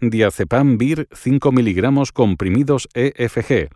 Diazepam Vir 5 miligramos comprimidos EFG,